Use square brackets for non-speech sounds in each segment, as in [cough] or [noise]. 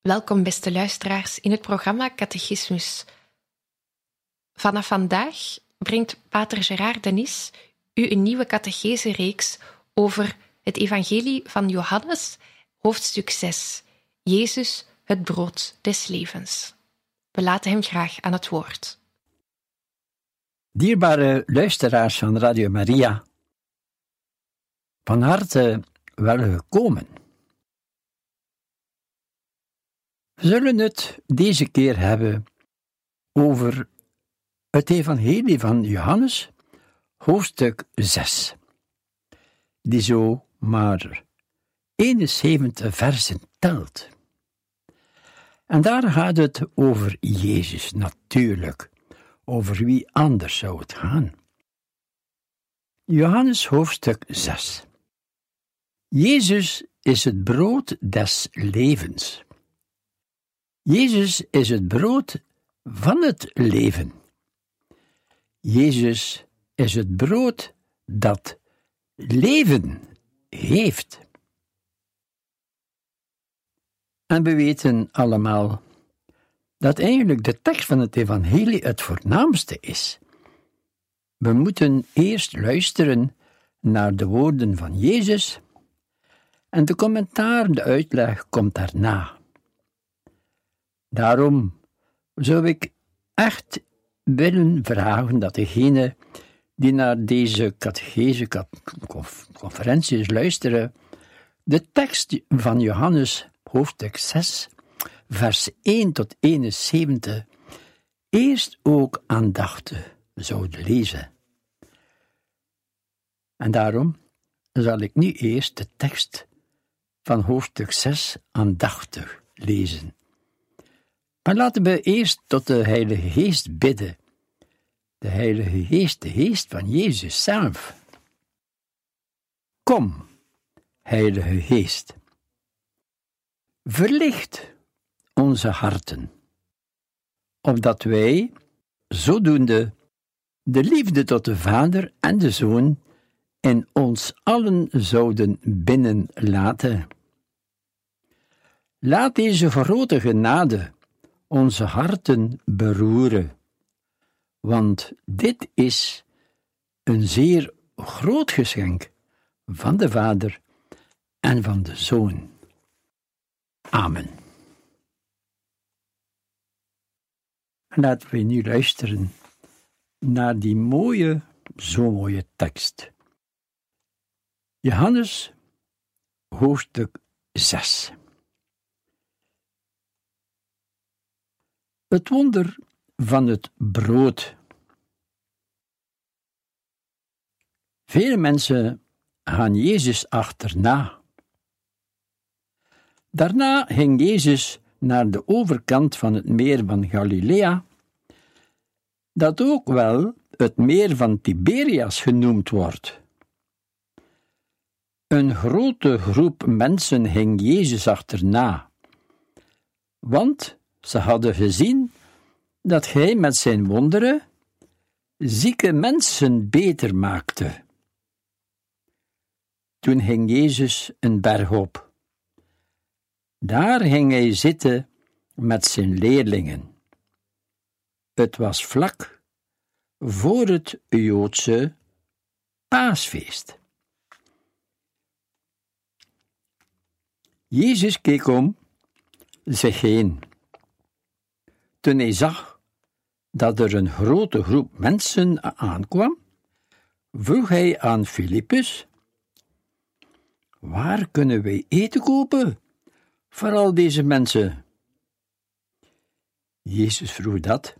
Welkom, beste luisteraars, in het programma Catechismus. Vanaf vandaag brengt Pater Gerard Denis u een nieuwe catechese-reeks over het Evangelie van Johannes, hoofdstuk 6. Jezus, het brood des levens. We laten hem graag aan het woord. Dierbare luisteraars van Radio Maria, van harte welgekomen. We zullen het deze keer hebben over het Evangelie van Johannes, hoofdstuk 6, die zo maar 71 versen telt. En daar gaat het over Jezus, natuurlijk. Over wie anders zou het gaan? Johannes hoofdstuk 6. Jezus is het brood des levens. Jezus is het brood van het leven. Jezus is het brood dat leven heeft. En we weten allemaal dat eigenlijk de tekst van het Evangelie het voornaamste is. We moeten eerst luisteren naar de woorden van Jezus en de commentaar, de uitleg komt daarna. Daarom zou ik echt willen vragen dat degene die naar deze catechese conferenties luisteren, de tekst van Johannes hoofdstuk 6, vers 1 tot 71, eerst ook aandachtig zouden lezen. En daarom zal ik nu eerst de tekst van hoofdstuk 6 aandachtig lezen. Maar laten we eerst tot de Heilige Geest bidden. De Heilige Geest, de Geest van Jezus zelf. Kom, Heilige Geest. Verlicht onze harten, opdat wij, zodoende, de liefde tot de Vader en de Zoon in ons allen zouden binnenlaten. Laat deze grote genade onze harten beroeren, want dit is een zeer groot geschenk van de Vader en van de Zoon. Amen. Laten we nu luisteren naar die mooie, zo mooie tekst. Johannes, hoofdstuk 6. Het wonder van het brood. Vele mensen gaan Jezus achterna. Daarna ging Jezus naar de overkant van het meer van Galilea, dat ook wel het meer van Tiberias genoemd wordt. Een grote groep mensen ging Jezus achterna, want ze hadden gezien dat hij met zijn wonderen zieke mensen beter maakte. Toen ging Jezus een berg op. Daar ging hij zitten met zijn leerlingen. Het was vlak voor het Joodse paasfeest. Jezus keek om zich heen. Toen hij zag dat er een grote groep mensen aankwam, vroeg hij aan Filippus: Waar kunnen wij eten kopen voor al deze mensen? Jezus vroeg dat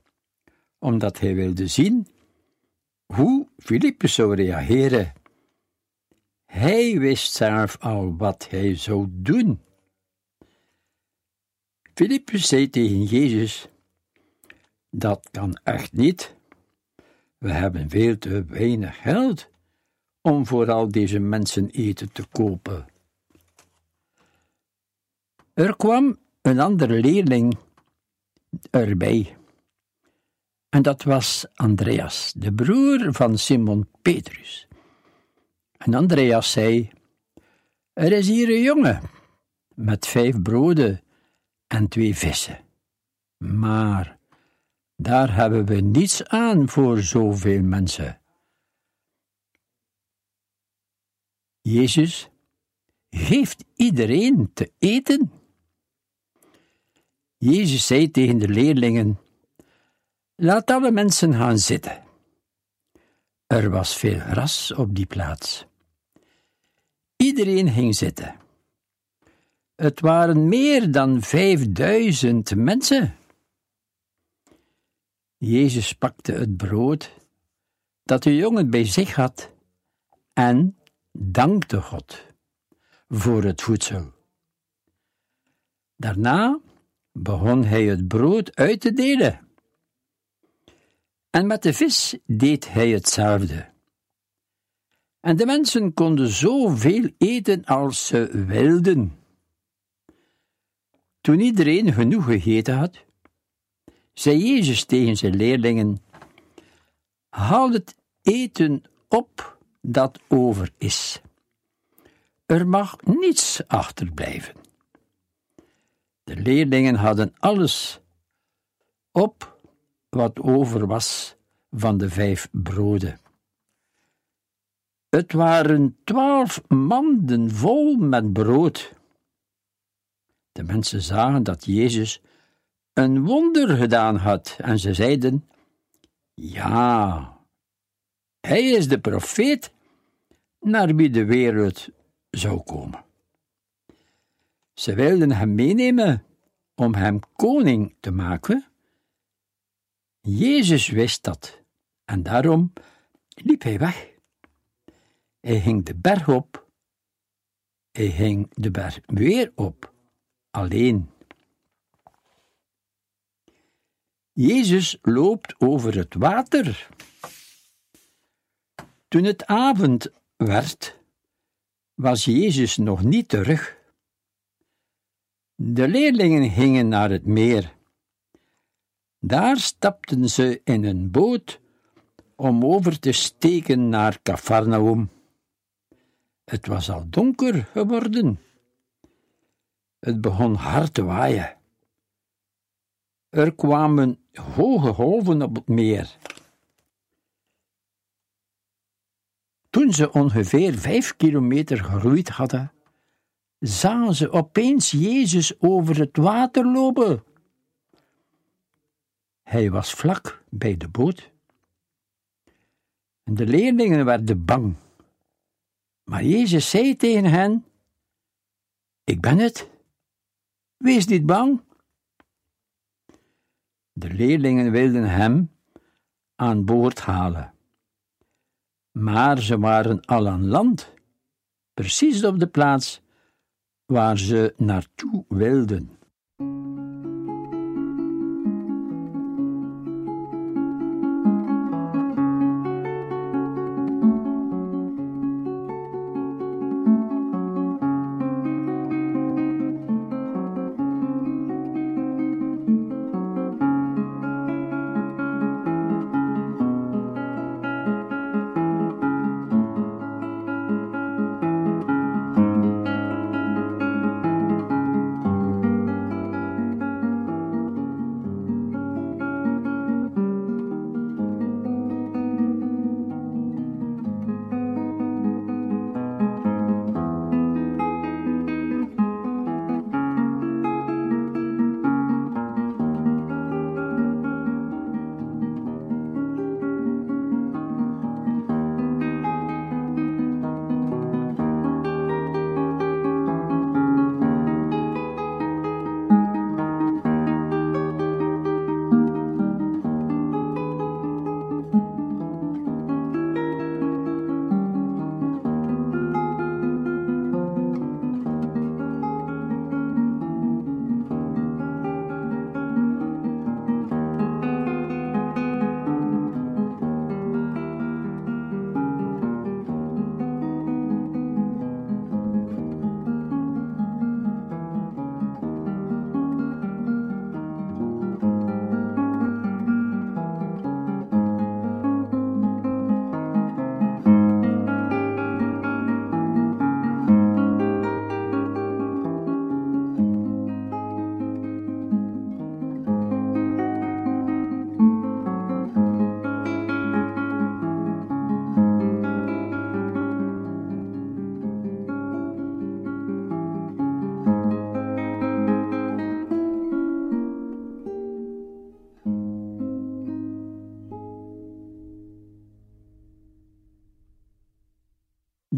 omdat hij wilde zien hoe Filippus zou reageren. Hij wist zelf al wat hij zou doen. Filippus zei tegen Jezus: Dat kan echt niet. We hebben veel te weinig geld om voor al deze mensen eten te kopen. Er kwam een andere leerling erbij. En dat was Andreas, de broer van Simon Petrus. En Andreas zei: Er is hier een jongen met vijf broden en twee vissen. Maar daar hebben we niets aan voor zoveel mensen. Jezus geeft iedereen te eten. Jezus zei tegen de leerlingen: Laat alle mensen gaan zitten. Er was veel gras op die plaats. Iedereen ging zitten. Het waren meer dan vijfduizend mensen. Jezus pakte het brood dat de jongen bij zich had en dankte God voor het voedsel. Daarna begon hij het brood uit te delen. En met de vis deed hij hetzelfde. En de mensen konden zoveel eten als ze wilden. Toen iedereen genoeg gegeten had, zei Jezus tegen zijn leerlingen: Haal het eten op dat over is. Er mag niets achterblijven. De leerlingen hadden alles op wat over was van de vijf broden. Het waren twaalf manden vol met brood. De mensen zagen dat Jezus een wonder gedaan had en ze zeiden: Ja, hij is de profeet naar wie de wereld zou komen. Ze wilden hem meenemen om hem koning te maken. Jezus wist dat en daarom liep hij weg. Hij ging de berg op. Hij ging de berg weer op, alleen. Jezus loopt over het water. Toen het avond werd, was Jezus nog niet terug. De leerlingen gingen naar het meer. Daar stapten ze in een boot om over te steken naar Cafarnaum. Het was al donker geworden. Het begon hard te waaien. Er kwamen hoge golven op het meer. Toen ze ongeveer vijf kilometer geroeid hadden, zagen ze opeens Jezus over het water lopen. Hij was vlak bij de boot. De leerlingen werden bang. Maar Jezus zei tegen hen: Ik ben het. Wees niet bang. De leerlingen wilden hem aan boord halen. Maar ze waren al aan land, precies op de plaats waar ze naartoe wilden.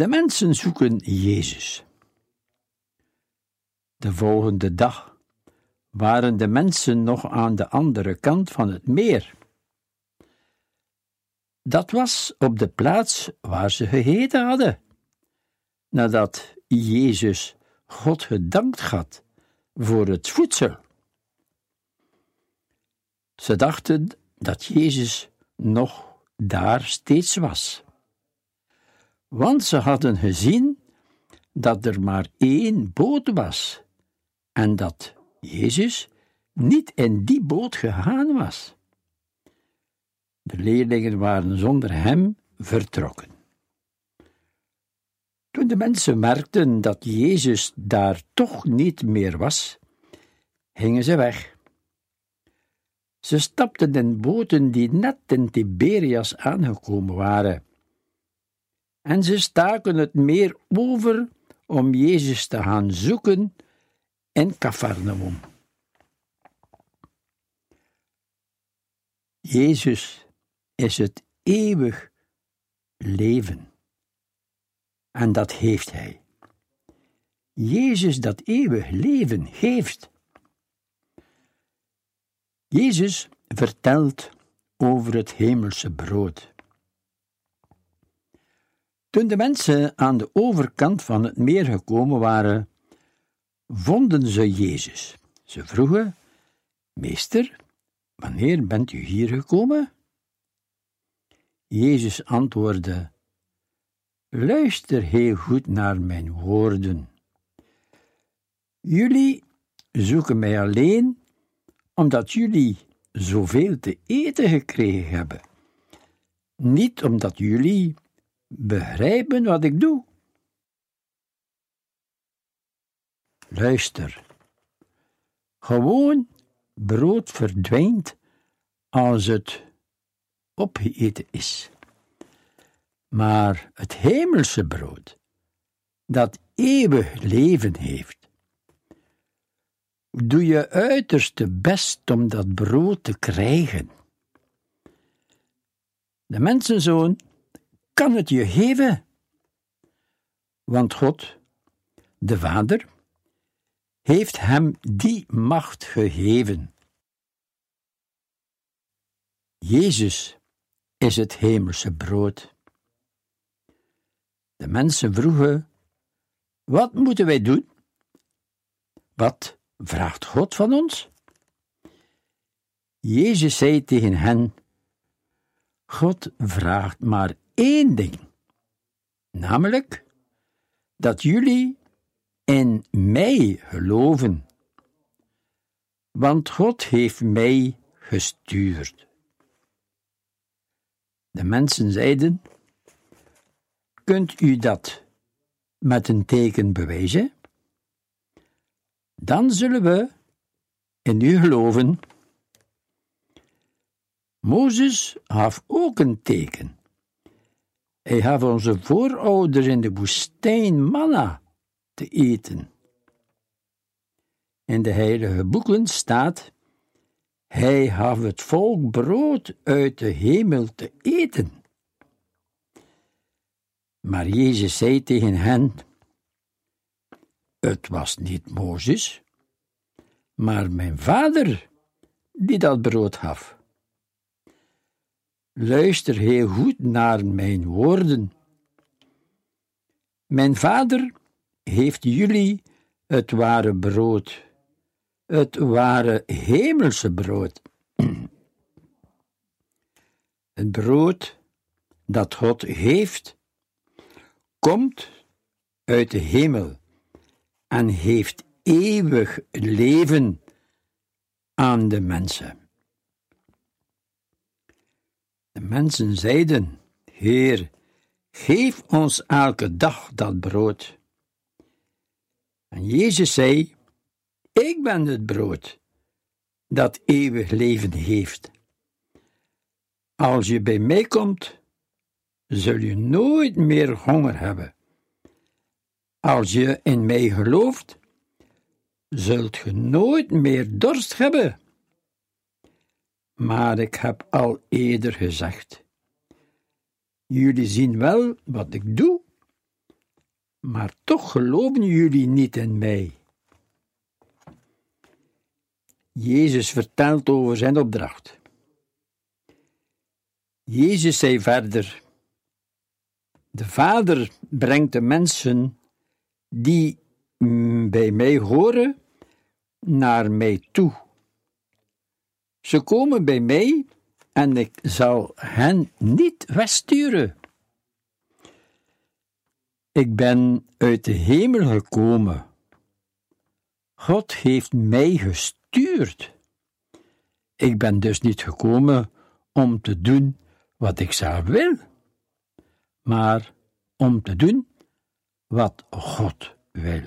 De mensen zoeken Jezus. De volgende dag waren de mensen nog aan de andere kant van het meer. Dat was op de plaats waar ze gegeten hadden, nadat Jezus God gedankt had voor het voedsel. Ze dachten dat Jezus nog daar steeds was. Want ze hadden gezien dat er maar één boot was en dat Jezus niet in die boot gegaan was. De leerlingen waren zonder hem vertrokken. Toen de mensen merkten dat Jezus daar toch niet meer was, gingen ze weg. Ze stapten in boten die net in Tiberias aangekomen waren. En ze staken het meer over om Jezus te gaan zoeken in Cafarnaum. Jezus is het eeuwig leven. En dat heeft Hij. Jezus dat eeuwig leven geeft. Jezus vertelt over het hemelse brood. Toen de mensen aan de overkant van het meer gekomen waren, vonden ze Jezus. Ze vroegen: Meester, wanneer bent u hier gekomen? Jezus antwoordde: Luister heel goed naar mijn woorden. Jullie zoeken mij alleen omdat jullie zoveel te eten gekregen hebben, niet omdat jullie begrijpen wat ik doe. Luister, gewoon brood verdwijnt als het opgegeten is. Maar het hemelse brood, dat eeuwig leven heeft, doe je uiterste best om dat brood te krijgen. De mensenzoon kan het je geven, want God, de Vader, heeft hem die macht gegeven. Jezus is het hemelse brood. De mensen vroegen: Wat moeten wij doen? Wat vraagt God van ons? Jezus zei tegen hen: God vraagt maar ding, namelijk dat jullie in mij geloven, want God heeft mij gestuurd. De mensen zeiden: Kunt u dat met een teken bewijzen? Dan zullen we in u geloven. Mozes gaf ook een teken. Hij gaf onze voorouders in de woestijn manna te eten. In de heilige boeken staat: Hij gaf het volk brood uit de hemel te eten. Maar Jezus zei tegen hen: Het was niet Mozes, maar mijn vader die dat brood gaf. Luister heel goed naar mijn woorden. Mijn vader heeft jullie het ware brood, het ware hemelse brood. [clears throat] Het brood dat God heeft, komt uit de hemel en heeft eeuwig leven aan de mensen. De mensen zeiden: Heer, geef ons elke dag dat brood. En Jezus zei: Ik ben het brood dat eeuwig leven heeft. Als je bij mij komt, zul je nooit meer honger hebben. Als je in mij gelooft, zult je nooit meer dorst hebben. Maar ik heb al eerder gezegd: Jullie zien wel wat ik doe, maar toch geloven jullie niet in mij. Jezus vertelt over zijn opdracht. Jezus zei verder: De Vader brengt de mensen die bij mij horen naar mij toe. Ze komen bij mij en ik zal hen niet wegsturen. Ik ben uit de hemel gekomen. God heeft mij gestuurd. Ik ben dus niet gekomen om te doen wat ik zelf wil, maar om te doen wat God wil.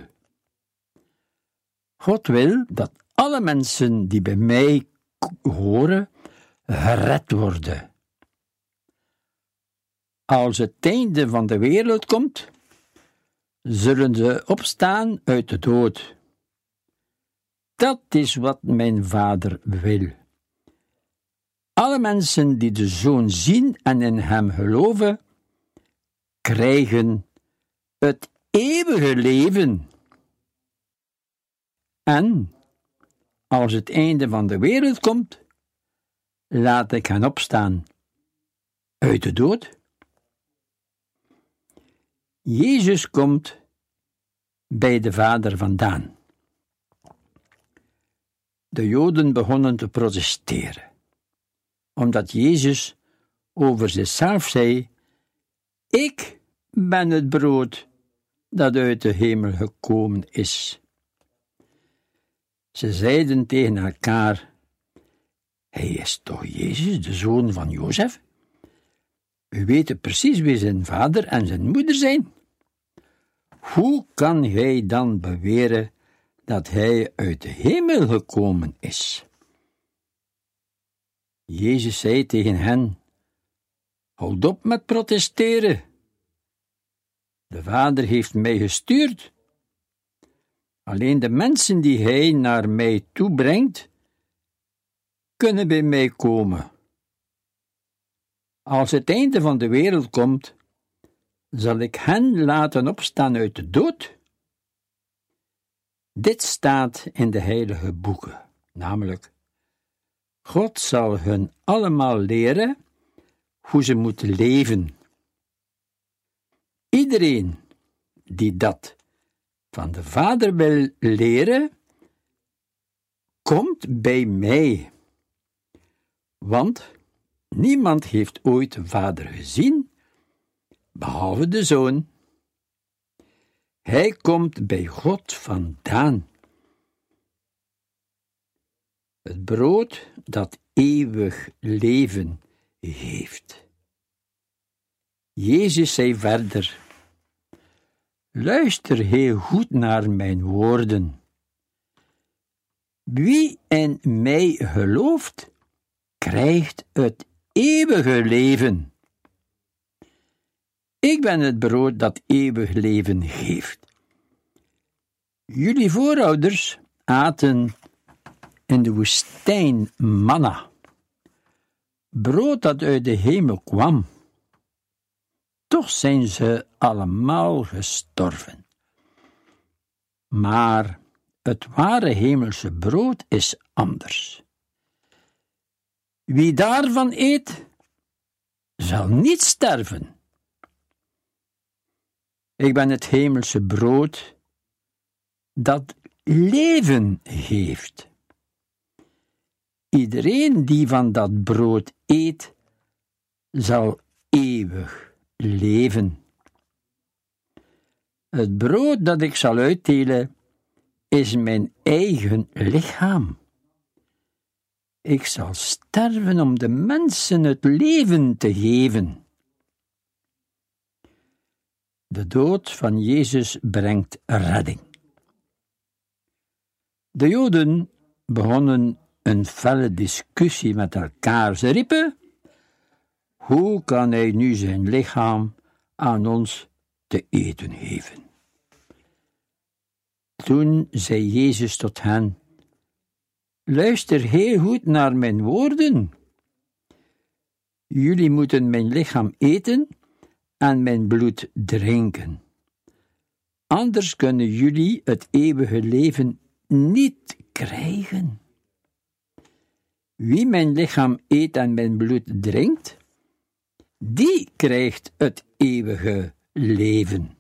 God wil dat alle mensen die bij mij horen, gered worden. Als het einde van de wereld komt, zullen ze opstaan uit de dood. Dat is wat mijn vader wil. Alle mensen die de zoon zien en in hem geloven, krijgen het eeuwige leven. En als het einde van de wereld komt, laat ik hen opstaan uit de dood. Jezus komt bij de Vader vandaan. De Joden begonnen te protesteren, omdat Jezus over zichzelf zei: Ik ben het brood dat uit de hemel gekomen is. Ze zeiden tegen elkaar: Hij is toch Jezus, de zoon van Jozef? We weten precies wie zijn vader en zijn moeder zijn. Hoe kan hij dan beweren dat hij uit de hemel gekomen is? Jezus zei tegen hen: Houd op met protesteren. De Vader heeft mij gestuurd. Alleen de mensen die Hij naar mij toe brengt, kunnen bij mij komen. Als het einde van de wereld komt, zal ik hen laten opstaan uit de dood. Dit staat in de heilige boeken, namelijk: God zal hun allemaal leren hoe ze moeten leven. Iedereen die dat van de Vader wil leren, komt bij mij. Want niemand heeft ooit de Vader gezien, behalve de Zoon. Hij komt bij God vandaan. Het brood dat eeuwig leven heeft. Jezus zei verder: Luister heel goed naar mijn woorden. Wie in mij gelooft, krijgt het eeuwige leven. Ik ben het brood dat eeuwig leven geeft. Jullie voorouders aten in de woestijn manna, brood dat uit de hemel kwam. Toch zijn ze allemaal gestorven. Maar het ware hemelse brood is anders. Wie daarvan eet, zal niet sterven. Ik ben het hemelse brood dat leven geeft. Iedereen die van dat brood eet, zal eeuwig leven. Het brood dat ik zal uitdelen is mijn eigen lichaam. Ik zal sterven om de mensen het leven te geven. De dood van Jezus brengt redding. De Joden begonnen een felle discussie met elkaar. Ze riepen: Hoe kan hij nu zijn lichaam aan ons te eten geven? Toen zei Jezus tot hen: Luister heel goed naar mijn woorden. Jullie moeten mijn lichaam eten en mijn bloed drinken. anders kunnen jullie het eeuwige leven niet krijgen. Wie mijn lichaam eet en mijn bloed drinkt, die krijgt het eeuwige leven.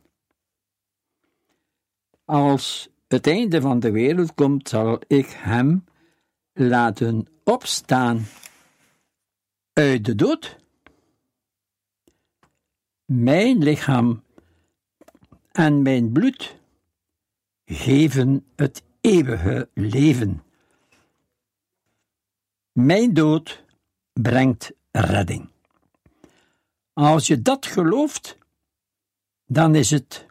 Als het einde van de wereld komt, zal ik hem laten opstaan uit de dood. Mijn lichaam en mijn bloed geven het eeuwige leven. Mijn dood brengt redding. Als je dat gelooft, dan is het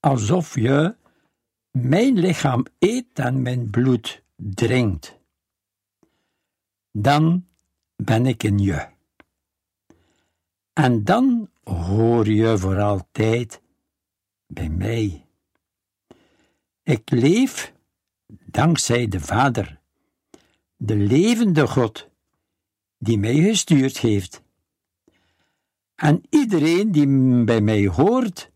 alsof je mijn lichaam eet en mijn bloed drinkt. Dan ben ik in je. En dan hoor je voor altijd bij mij. Ik leef dankzij de Vader, de levende God, die mij gestuurd heeft. En iedereen die bij mij hoort,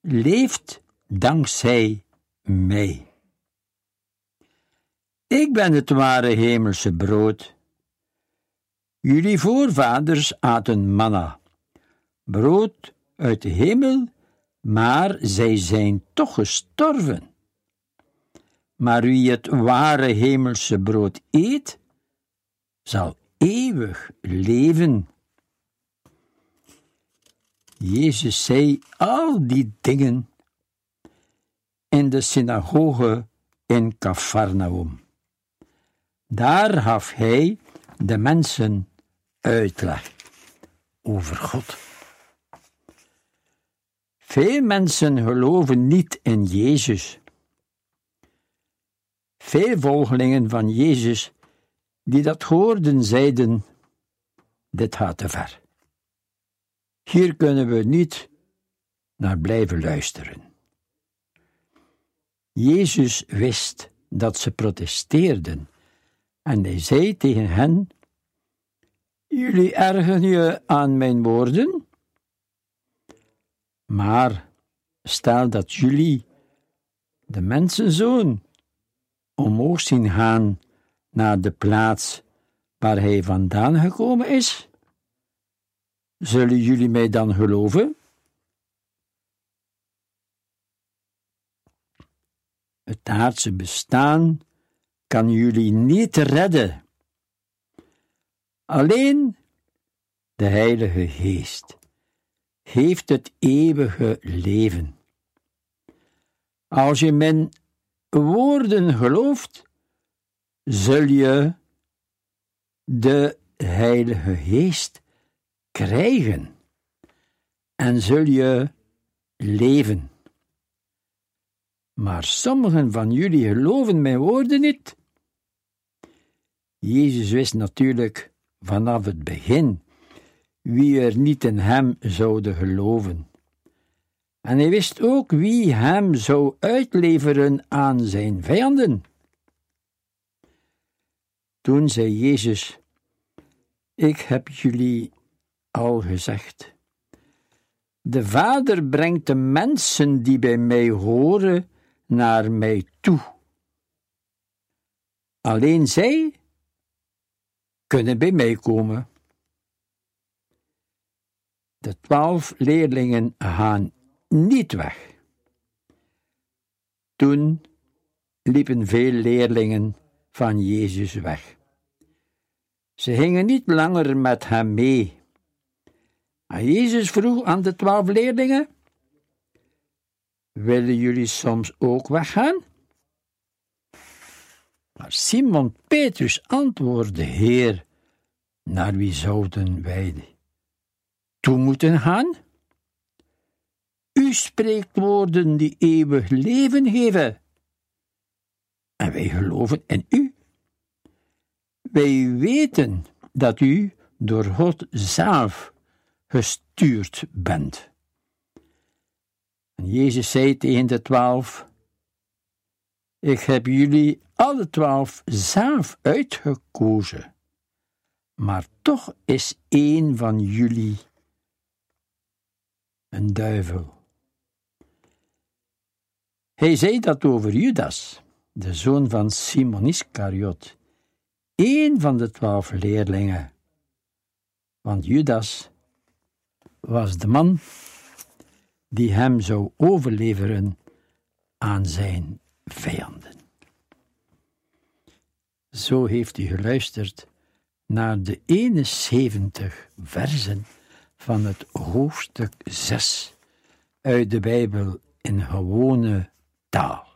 leeft dankzij mij. Ik ben het ware hemelse brood. Jullie voorvaders aten manna, brood uit de hemel, maar zij zijn toch gestorven. Maar wie het ware hemelse brood eet, zal eeuwig leven. Jezus zei al die dingen in de synagoge in Cafarnaum. Daar gaf hij de mensen uitleg over God. Veel mensen geloven niet in Jezus. Veel volgelingen van Jezus die dat hoorden, zeiden: Dit gaat te ver. Hier kunnen we niet naar blijven luisteren. Jezus wist dat ze protesteerden en hij zei tegen hen: Jullie ergen je aan mijn woorden? Maar stel dat jullie de mensenzoon omhoog zien gaan naar de plaats waar hij vandaan gekomen is, zullen jullie mij dan geloven? Het aardse bestaan kan jullie niet redden. Alleen de Heilige Geest heeft het eeuwige leven. Als je mijn woorden gelooft, zul je de Heilige Geest krijgen en zul je leven. Maar sommigen van jullie geloven mijn woorden niet. Jezus wist natuurlijk vanaf het begin wie er niet in hem zouden geloven. En hij wist ook wie hem zou uitleveren aan zijn vijanden. Toen zei Jezus: Ik heb jullie al gezegd. De Vader brengt de mensen die bij mij horen naar mij toe. Alleen zij kunnen bij mij komen. De twaalf leerlingen gaan niet weg. Toen liepen veel leerlingen van Jezus weg. Ze gingen niet langer met hem mee. En Jezus vroeg aan de twaalf leerlingen: Willen jullie soms ook weggaan? Maar Simon Petrus antwoordde: Heer, naar wie zouden wij toe moeten gaan? U spreekt woorden die eeuwig leven geven. En wij geloven in u. Wij weten dat u door God zelf gestuurd bent. En Jezus zei tegen de twaalf: Ik heb jullie alle twaalf zelf uitgekozen, maar toch is één van jullie een duivel. Hij zei dat over Judas, de zoon van Simon Iscariot, één van de twaalf leerlingen. Want Judas was de man die hem zou overleveren aan zijn vijanden. Zo heeft u geluisterd naar de 71 versen van het hoofdstuk 6 uit de Bijbel in gewone taal.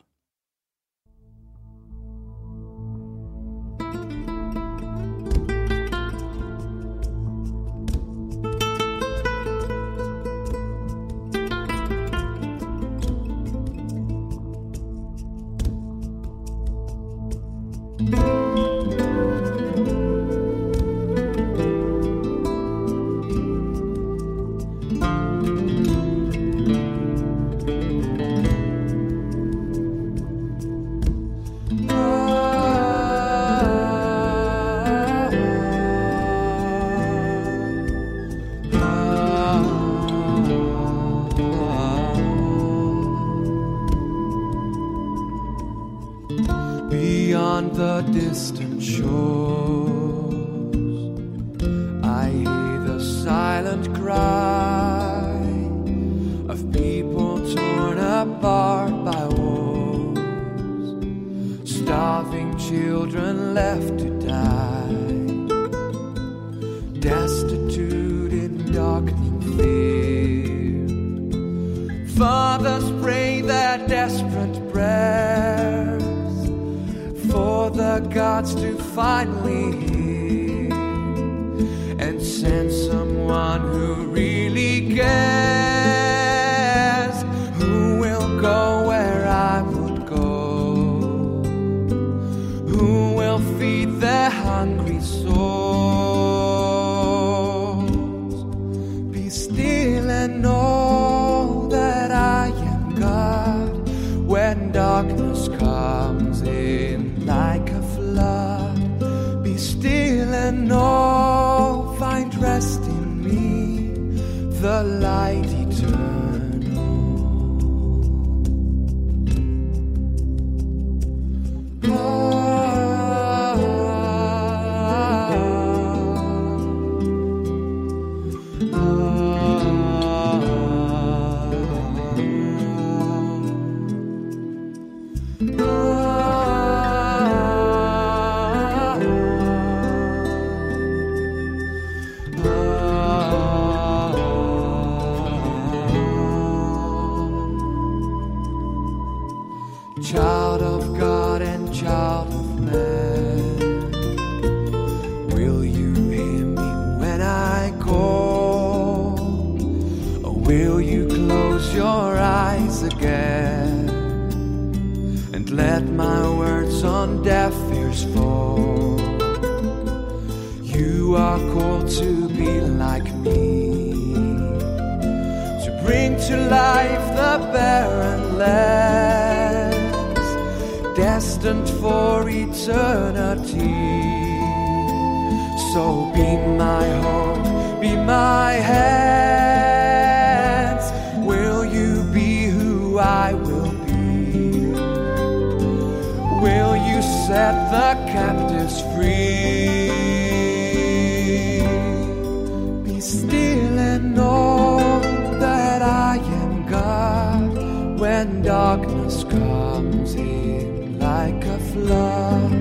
Child of God and child of man, will you hear me when I call? Or will you close your eyes again and let my words on deaf ears fall? You are called to be like me to bring to life the barren lands destined for eternity. So be my hope, be my hands. Will you be who I will be? Will you set the captives free? Be still and know that I am God when darkness comes in like a flood.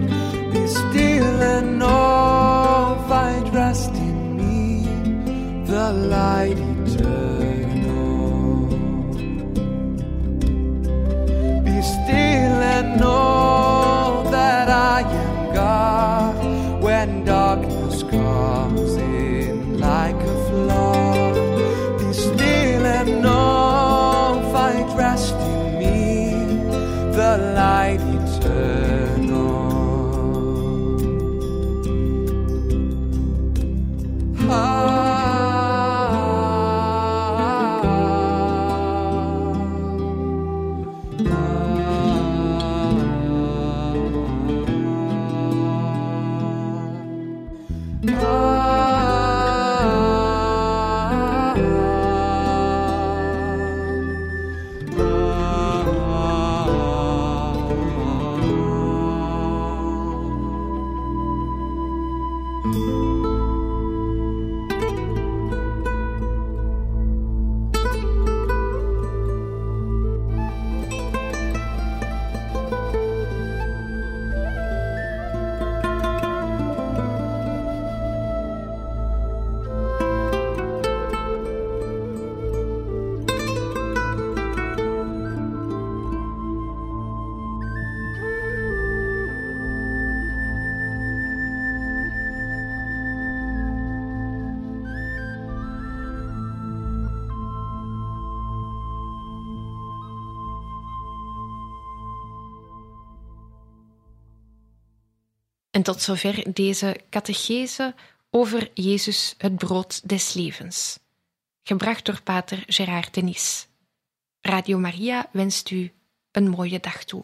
Be still and know, find rest in me, the light En tot zover deze catechese over Jezus, het brood des levens. Gebracht door pater Gerard Denis. Radio Maria wenst u een mooie dag toe.